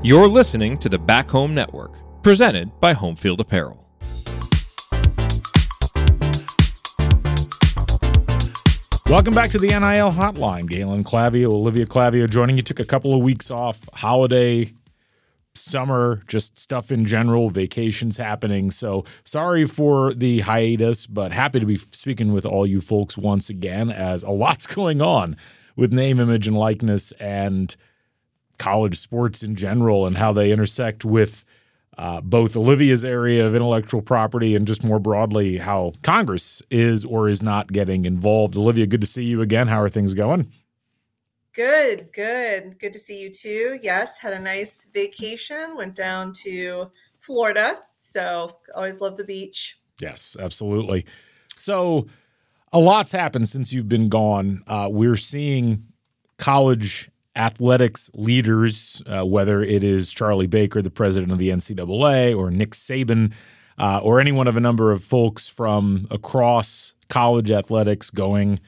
You're listening to the Back Home Network, presented by Homefield Apparel. Welcome back to the NIL Hotline. Galen Clavio, Olivia Clavio joining you. Took a couple of weeks off, holiday, summer, just stuff in general, vacations happening. So sorry for the hiatus, but happy to be speaking with all you folks once again as a lot's going on with name, image, and likeness and college sports in general and how they intersect with uh, both Olivia's area of intellectual property and just more broadly how Congress is or is not getting involved. Olivia, good to see you again. How are things going? Good, good. Good to see you too. Yes, had a nice vacation, went down to Florida. So always love the beach. Yes, absolutely. So a lot's happened since you've been gone. Uh, we're seeing college athletics leaders, uh, whether it is Charlie Baker, the president of the NCAA, or Nick Saban, uh, or any one of a number of folks from across college athletics going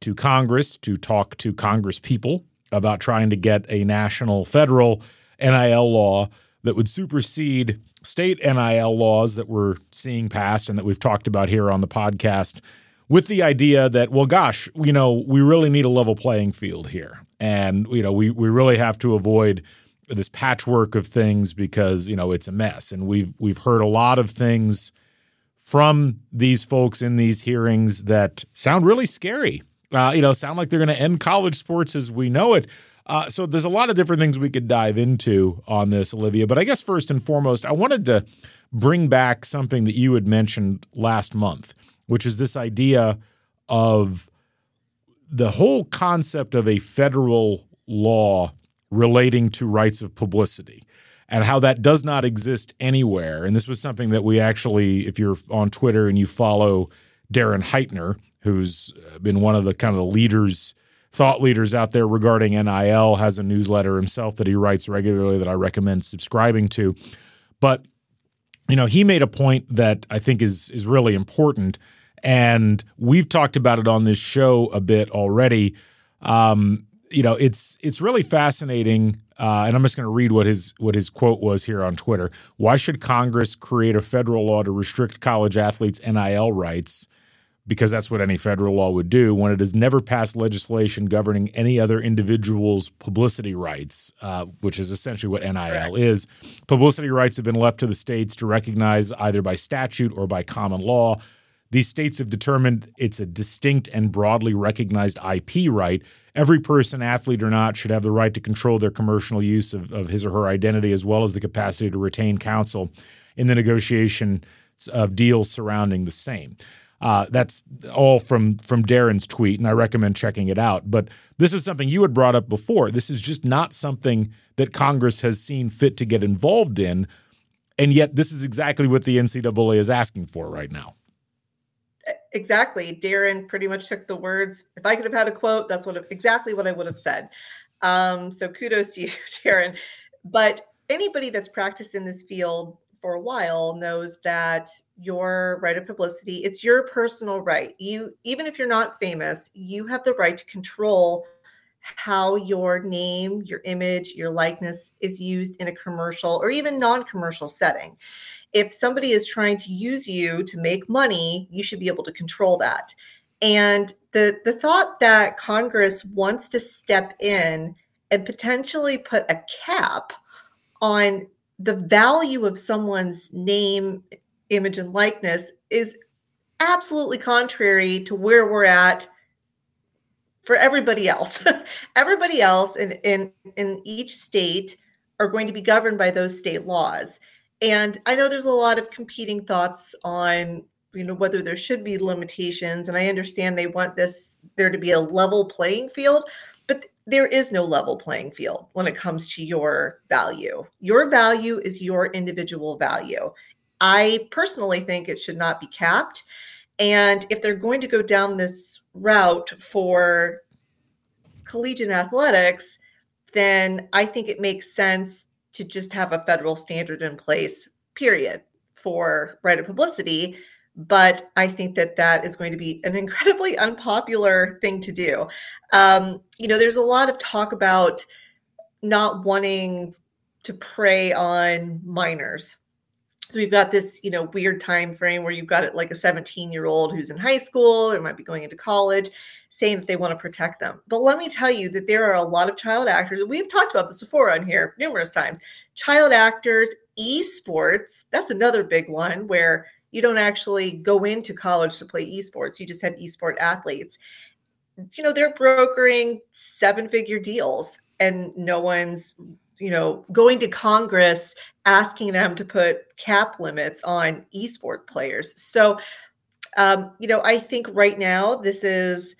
to Congress to talk to Congress people about trying to get a national federal NIL law that would supersede state NIL laws that we're seeing passed and that we've talked about here on the podcast with the idea that, well, gosh, you know, we really need a level playing field here. And, you know, we, we really have to avoid this patchwork of things because, you know, it's a mess. And we've we've heard a lot of things from these folks in these hearings that sound really scary. Uh, you know, sound like they're going to end college sports as we know it. Uh, so there's a lot of different things we could dive into on this, Olivia. But I guess first and foremost, I wanted to bring back something that you had mentioned last month which is this idea of the whole concept of a federal law relating to rights of publicity and how that does not exist anywhere. And this was something that we actually, if you're on Twitter and you follow Darren Heitner, who's uh, been one of the kind of leaders, thought leaders out there regarding NIL, has a newsletter himself that he writes regularly that I recommend subscribing to. But you know, he made a point that I think is is really important and we've talked about it on this show a bit already. Um, you know, it's it's really fascinating, uh, and I'm just going to read what his what his quote was here on Twitter. Why should Congress create a federal law to restrict college athletes' NIL rights? Because that's what any federal law would do when it has never passed legislation governing any other individual's publicity rights, uh, which is essentially what NIL Correct. is. Publicity rights have been left to the states to recognize either by statute or by common law. These states have determined it's a distinct and broadly recognized IP right. Every person, athlete or not, should have the right to control their commercial use of, of his or her identity as well as the capacity to retain counsel in the negotiation of deals surrounding the same. Uh, that's all from from Darren's tweet, and I recommend checking it out. But this is something you had brought up before. This is just not something that Congress has seen fit to get involved in, and yet this is exactly what the NCAA is asking for right now exactly. Darren pretty much took the words. If I could have had a quote, that's what exactly what I would have said. Um, so kudos to you, Darren. But anybody that's practiced in this field for a while knows that your right of publicity, it's your personal right. You even if you're not famous, you have the right to control how your name, your image, your likeness is used in a commercial or even non-commercial setting if somebody is trying to use you to make money, you should be able to control that. And the the thought that Congress wants to step in and potentially put a cap on the value of someone's name, image, and likeness is absolutely contrary to where we're at for everybody else. everybody else in, in, in each state are going to be governed by those state laws. And I know there's a lot of competing thoughts on you know whether there should be limitations and I understand they want this there to be a level playing field but there is no level playing field when it comes to your value. Your value is your individual value. I personally think it should not be capped. And if they're going to go down this route for collegiate athletics, then I think it makes sense to just have a federal standard in place, period, for right of publicity. But I think that that is going to be an incredibly unpopular thing to do. Um, you know, there's a lot of talk about not wanting to prey on minors. So we've got this, you know, weird time frame where you've got it like a 17 year old who's in high school or might be going into college saying that they want to protect them. But let me tell you that there are a lot of child actors. We've talked about this before on here numerous times. Child actors, esports, that's another big one where you don't actually go into college to play esports. You just have esport athletes. You know, they're brokering seven figure deals and no one's, you know, going to Congress asking them to put cap limits on esport players. So, um, you know, I think right now this is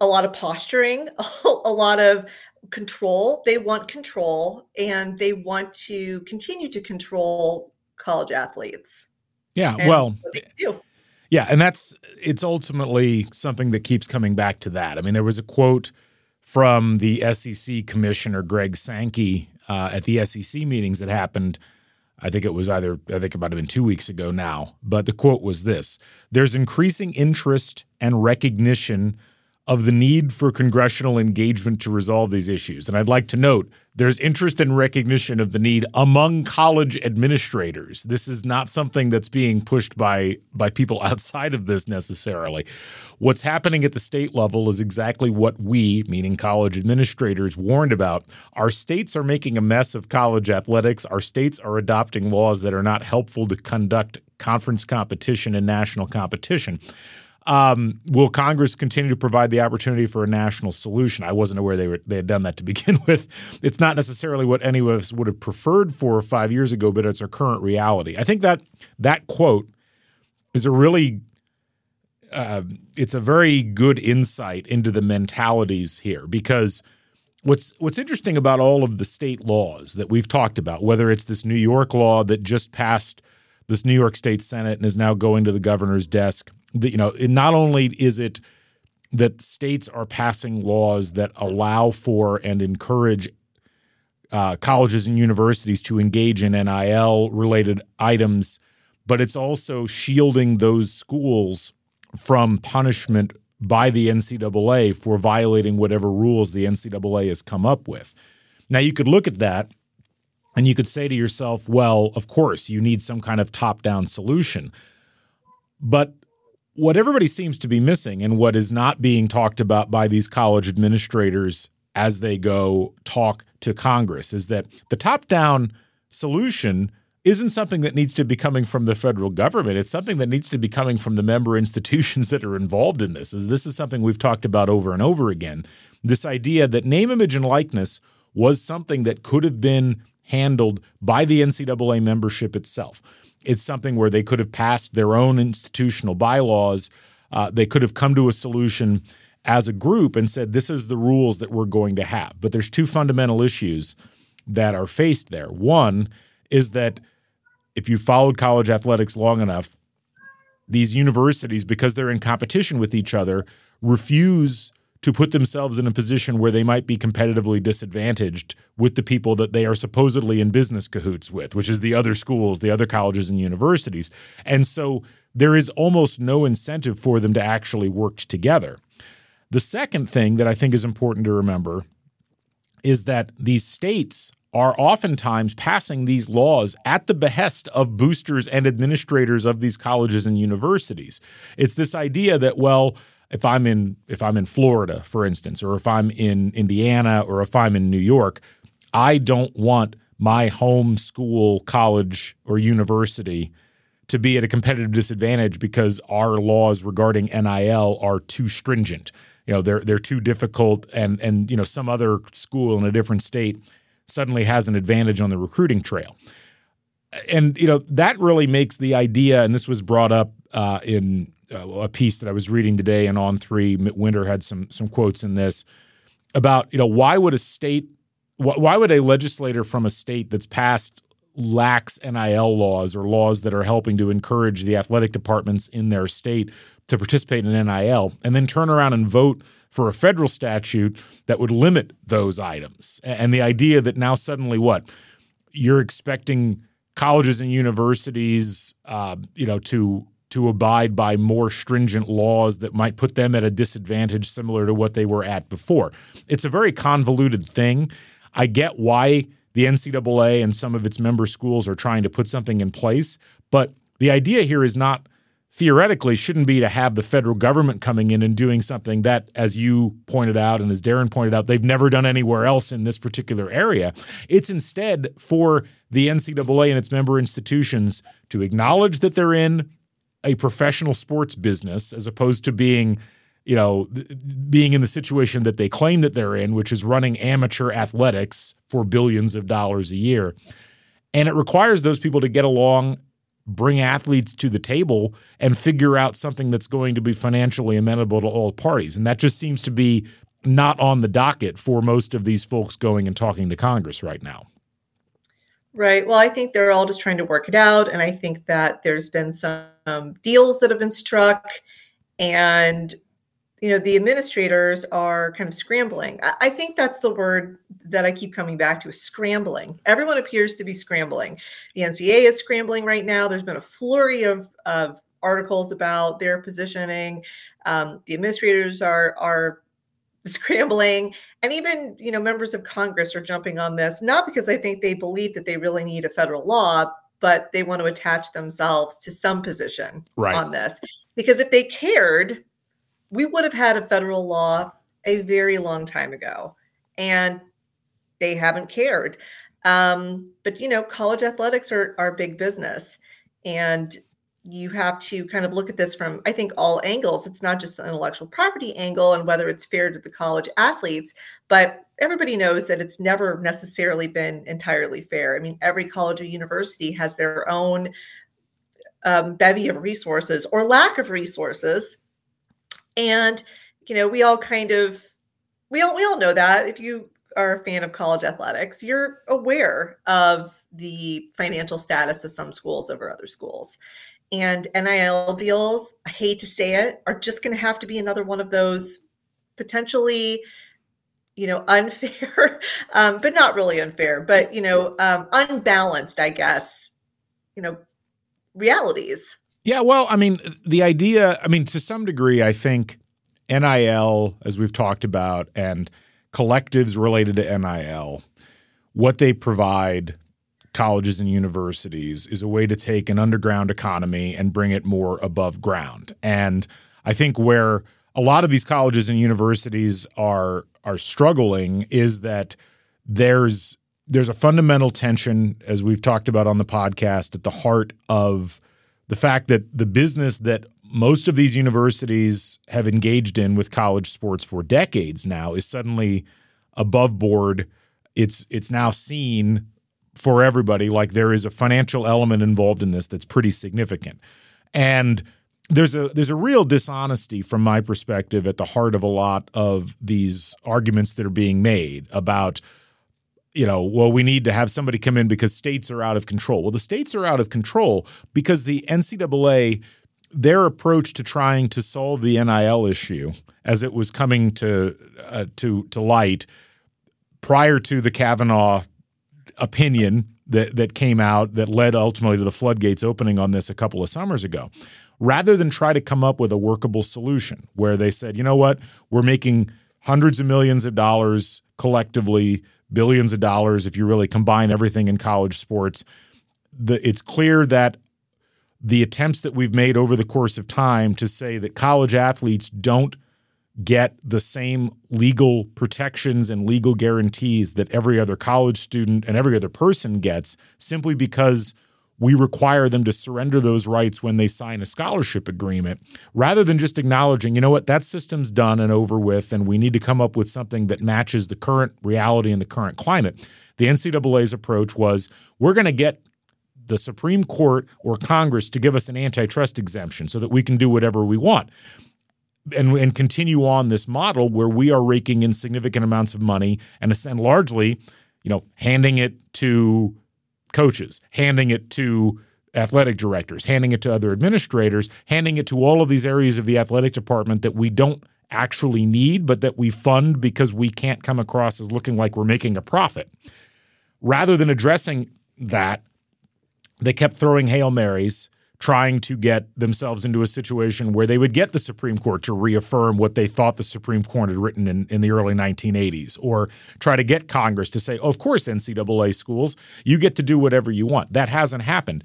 a lot of posturing, a lot of control. They want control and they want to continue to control college athletes. Yeah, well, yeah, and that's it's ultimately something that keeps coming back to that. I mean, there was a quote from the SEC commissioner Greg Sankey uh, at the SEC meetings that happened. I think it was either I think about have been two weeks ago now, but the quote was this: "There's increasing interest and recognition of the need for congressional engagement to resolve these issues. And I'd like to note there's interest and recognition of the need among college administrators. This is not something that's being pushed by by people outside of this necessarily. What's happening at the state level is exactly what we, meaning college administrators, warned about. Our states are making a mess of college athletics. Our states are adopting laws that are not helpful to conduct conference competition and national competition. Um, will Congress continue to provide the opportunity for a national solution? I wasn't aware they were they had done that to begin with. It's not necessarily what any of us would have preferred four or five years ago, but it's our current reality. I think that that quote is a really uh, it's a very good insight into the mentalities here because what's what's interesting about all of the state laws that we've talked about, whether it's this New York law that just passed this New York State Senate and is now going to the governor's desk you know, not only is it that states are passing laws that allow for and encourage uh, colleges and universities to engage in NIL related items, but it's also shielding those schools from punishment by the NCAA for violating whatever rules the NCAA has come up with. Now, you could look at that and you could say to yourself, well, of course, you need some kind of top down solution. But what everybody seems to be missing and what is not being talked about by these college administrators as they go talk to Congress is that the top down solution isn't something that needs to be coming from the federal government. It's something that needs to be coming from the member institutions that are involved in this. Is this is something we've talked about over and over again. This idea that name, image, and likeness was something that could have been handled by the NCAA membership itself. It's something where they could have passed their own institutional bylaws. Uh, they could have come to a solution as a group and said, this is the rules that we're going to have. But there's two fundamental issues that are faced there. One is that if you followed college athletics long enough, these universities, because they're in competition with each other, refuse to put themselves in a position where they might be competitively disadvantaged with the people that they are supposedly in business cahoots with, which is the other schools, the other colleges and universities. And so there is almost no incentive for them to actually work together. The second thing that I think is important to remember is that these states are oftentimes passing these laws at the behest of boosters and administrators of these colleges and universities. It's this idea that, well, if I'm in if I'm in Florida, for instance, or if I'm in Indiana or if I'm in New York, I don't want my home school, college, or university to be at a competitive disadvantage because our laws regarding NIL are too stringent. You know, they're they're too difficult and and you know, some other school in a different state suddenly has an advantage on the recruiting trail. And you know, that really makes the idea, and this was brought up uh, in a piece that I was reading today, and On3, Winter had some some quotes in this about you know why would a state why would a legislator from a state that's passed lax NIL laws or laws that are helping to encourage the athletic departments in their state to participate in NIL and then turn around and vote for a federal statute that would limit those items. And the idea that now suddenly what you're expecting colleges and universities, uh, you know, to to abide by more stringent laws that might put them at a disadvantage similar to what they were at before. It's a very convoluted thing. I get why the NCAA and some of its member schools are trying to put something in place. But the idea here is not theoretically shouldn't be to have the federal government coming in and doing something that, as you pointed out and as Darren pointed out, they've never done anywhere else in this particular area. It's instead for the NCAA and its member institutions to acknowledge that they're in a professional sports business as opposed to being you know, being in the situation that they claim that they're in, which is running amateur athletics for billions of dollars a year. And it requires those people to get along bring athletes to the table and figure out something that's going to be financially amenable to all parties. And that just seems to be not on the docket for most of these folks going and talking to Congress right now. Right. Well, I think they're all just trying to work it out. And I think that there's been some deals that have been struck. And you know the administrators are kind of scrambling i think that's the word that i keep coming back to is scrambling everyone appears to be scrambling the NCAA is scrambling right now there's been a flurry of, of articles about their positioning um, the administrators are are scrambling and even you know members of congress are jumping on this not because i think they believe that they really need a federal law but they want to attach themselves to some position right. on this because if they cared we would have had a federal law a very long time ago and they haven't cared um, but you know college athletics are, are big business and you have to kind of look at this from i think all angles. It's not just the intellectual property angle and whether it's fair to the college athletes but everybody knows that it's never necessarily been entirely fair. I mean every college or university has their own um, bevy of resources or lack of resources. And you know, we all kind of we all we all know that. If you are a fan of college athletics, you're aware of the financial status of some schools over other schools. And NIL deals, I hate to say it, are just going to have to be another one of those potentially you know unfair um, but not really unfair but you know um, unbalanced i guess you know realities. Yeah, well, I mean, the idea, I mean, to some degree, I think NIL, as we've talked about, and collectives related to NIL, what they provide colleges and universities is a way to take an underground economy and bring it more above ground. And I think where a lot of these colleges and universities are are struggling is that there's there's a fundamental tension as we've talked about on the podcast at the heart of the fact that the business that most of these universities have engaged in with college sports for decades now is suddenly above board. It's it's now seen for everybody like there is a financial element involved in this that's pretty significant. And there's a there's a real dishonesty from my perspective at the heart of a lot of these arguments that are being made about you know, well, we need to have somebody come in because states are out of control. Well, the states are out of control because the NCAA, their approach to trying to solve the NIL issue as it was coming to uh, to to light prior to the Kavanaugh opinion that that came out that led ultimately to the floodgates opening on this a couple of summers ago. Rather than try to come up with a workable solution where they said, you know what, we're making hundreds of millions of dollars collectively billions of dollars if you really combine everything in college sports. The, it's clear that the attempts that we've made over the course of time to say that college athletes don't get the same legal protections and legal guarantees that every other college student and every other person gets simply because – we require them to surrender those rights when they sign a scholarship agreement rather than just acknowledging, you know what, that system's done and over with, and we need to come up with something that matches the current reality and the current climate. The NCAA's approach was we're going to get the Supreme Court or Congress to give us an antitrust exemption so that we can do whatever we want. And, and continue on this model where we are raking in significant amounts of money and, and largely, you know, handing it to coaches, handing it to athletic directors, handing it to other administrators, handing it to all of these areas of the athletic department that we don't actually need, but that we fund because we can't come across as looking like we're making a profit. Rather than addressing that, they kept throwing Hail Marys trying to get themselves into a situation where they would get the Supreme Court to reaffirm what they thought the Supreme Court had written in, in the early 1980s, or try to get Congress to say, oh, of course, NCAA schools, you get to do whatever you want. That hasn't happened.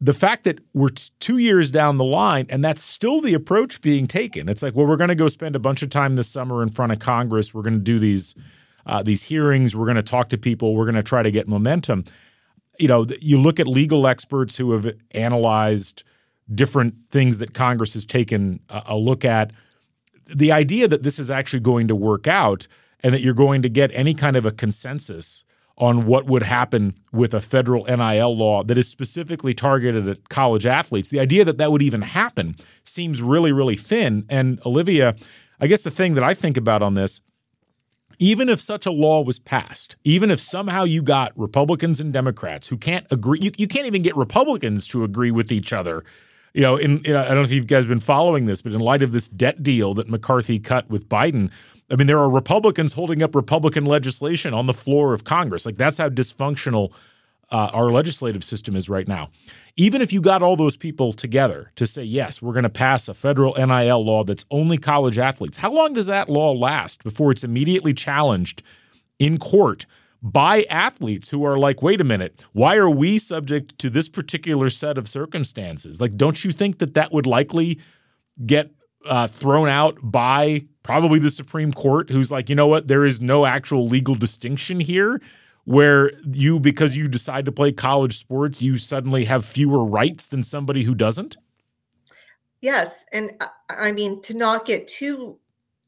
The fact that we're two years down the line and that's still the approach being taken, it's like, well, we're going to go spend a bunch of time this summer in front of Congress. We're going to do these uh, these hearings. We're going to talk to people. We're going to try to get momentum you know, you look at legal experts who have analyzed different things that Congress has taken a look at. The idea that this is actually going to work out and that you're going to get any kind of a consensus on what would happen with a federal NIL law that is specifically targeted at college athletes, the idea that that would even happen seems really, really thin. And Olivia, I guess the thing that I think about on this even if such a law was passed, even if somehow you got Republicans and Democrats who can't agree, you, you can't even get Republicans to agree with each other. You know, in, in, I don't know if you guys been following this, but in light of this debt deal that McCarthy cut with Biden, I mean, there are Republicans holding up Republican legislation on the floor of Congress. Like that's how dysfunctional uh, our legislative system is right now. Even if you got all those people together to say, yes, we're going to pass a federal NIL law that's only college athletes, how long does that law last before it's immediately challenged in court by athletes who are like, wait a minute, why are we subject to this particular set of circumstances? Like, don't you think that that would likely get uh, thrown out by probably the Supreme Court, who's like, you know what, there is no actual legal distinction here? Where you because you decide to play college sports you suddenly have fewer rights than somebody who doesn't? Yes and i mean to not get too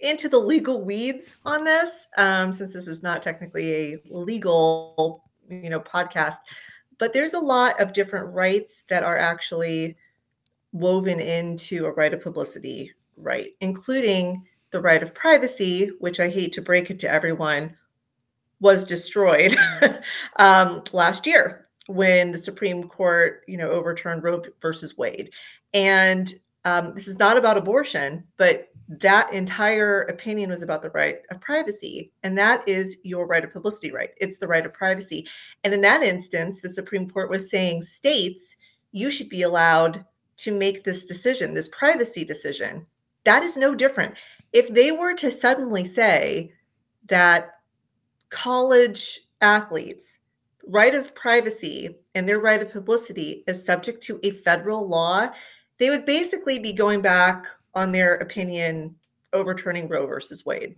into the legal weeds on this um, since this is not technically a legal you know podcast but there's a lot of different rights that are actually woven into a right of publicity right including the right of privacy which i hate to break it to everyone was destroyed um, last year when the Supreme Court, you know, overturned Roe versus Wade. And um, this is not about abortion, but that entire opinion was about the right of privacy. And that is your right of publicity right. It's the right of privacy. And in that instance, the Supreme Court was saying states, you should be allowed to make this decision, this privacy decision. That is no different. If they were to suddenly say that college athletes right of privacy and their right of publicity is subject to a federal law they would basically be going back on their opinion overturning roe versus wade.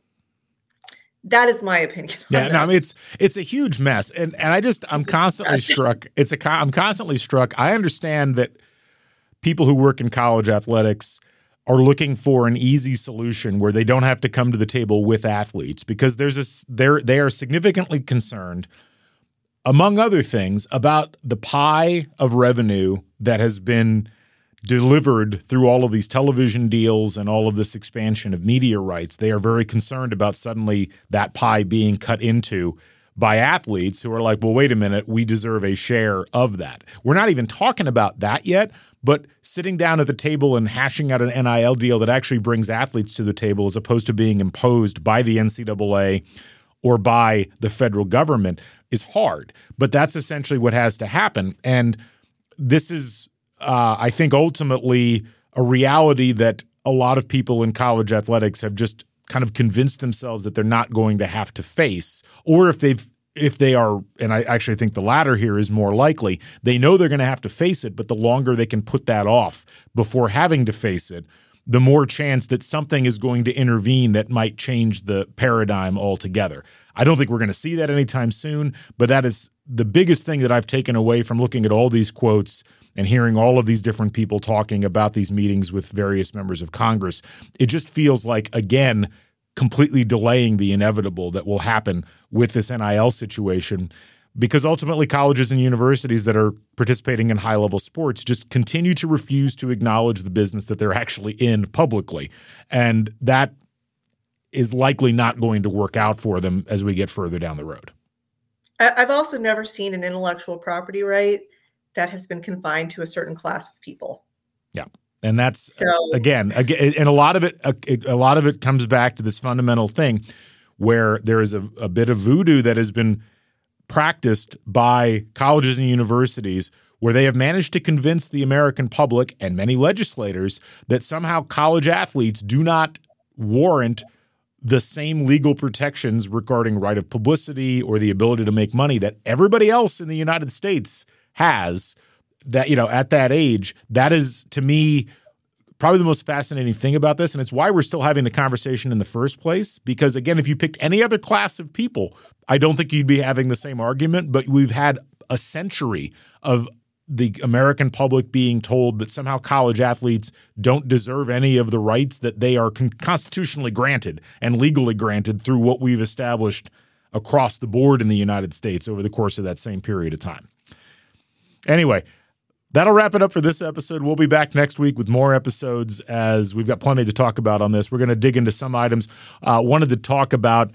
That is my opinion yeah no, I mean, it's it's a huge mess. And and i just i'm constantly struck it's a i'm constantly struck. I understand that people who work in college athletics are looking for an easy solution where they don't have to come to the table with athletes because there's this they're they are significantly concerned among other things about the pie of revenue that has been delivered through all of these television deals and all of this expansion of media rights. They are very concerned about suddenly that pie being cut into by athletes who are like well wait a minute we deserve a share of that. We're not even talking about that yet but sitting down at the table and hashing out an NIL deal that actually brings athletes to the table as opposed to being imposed by the NCAA or by the federal government is hard. But that's essentially what has to happen. And this is, uh, I think, ultimately a reality that a lot of people in college athletics have just kind of convinced themselves that they're not going to have to face, or if they've if they are, and I actually think the latter here is more likely, they know they're going to have to face it, but the longer they can put that off before having to face it, the more chance that something is going to intervene that might change the paradigm altogether. I don't think we're going to see that anytime soon, but that is the biggest thing that I've taken away from looking at all these quotes and hearing all of these different people talking about these meetings with various members of Congress. It just feels like, again, completely delaying the inevitable that will happen with this NIL situation because ultimately colleges and universities that are participating in high level sports just continue to refuse to acknowledge the business that they're actually in publicly. And that is likely not going to work out for them as we get further down the road. I've also never seen an intellectual property right that has been confined to a certain class of people. Yeah. And that's so, again, again, and a lot of it, a, a, lot of it comes back to this fundamental thing where there is a, a bit of voodoo that has been practiced by colleges and universities where they have managed to convince the American public and many legislators that somehow college athletes do not warrant the same legal protections regarding right of publicity or the ability to make money that everybody else in the United States has that you know at that age that is to me probably the most fascinating thing about this. And it's why we're still having the conversation in the first place. Because again if you picked any other class of people I don't think you'd be having the same argument. But we've had a century of the American public being told that somehow college athletes don't deserve any of the rights that they are con- constitutionally granted and legally granted through what we've established across the board in the United States over the course of that same period of time. Anyway, that'll wrap it up for this episode. We'll be back next week with more episodes as we've got plenty to talk about on this. We're going to dig into some items. Uh, wanted to talk about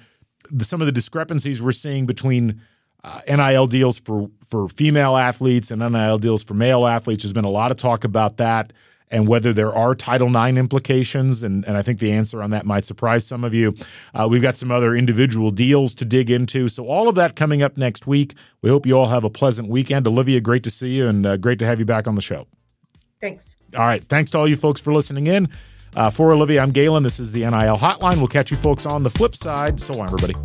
the, some of the discrepancies we're seeing between uh, NIL deals for for female athletes and NIL deals for male athletes. There's been a lot of talk about that and whether there are Title IX implications. And, and I think the answer on that might surprise some of you. Uh, we've got some other individual deals to dig into. So, all of that coming up next week. We hope you all have a pleasant weekend. Olivia, great to see you and uh, great to have you back on the show. Thanks. All right. Thanks to all you folks for listening in. Uh, for Olivia, I'm Galen. This is the NIL Hotline. We'll catch you folks on the flip side. So long, everybody.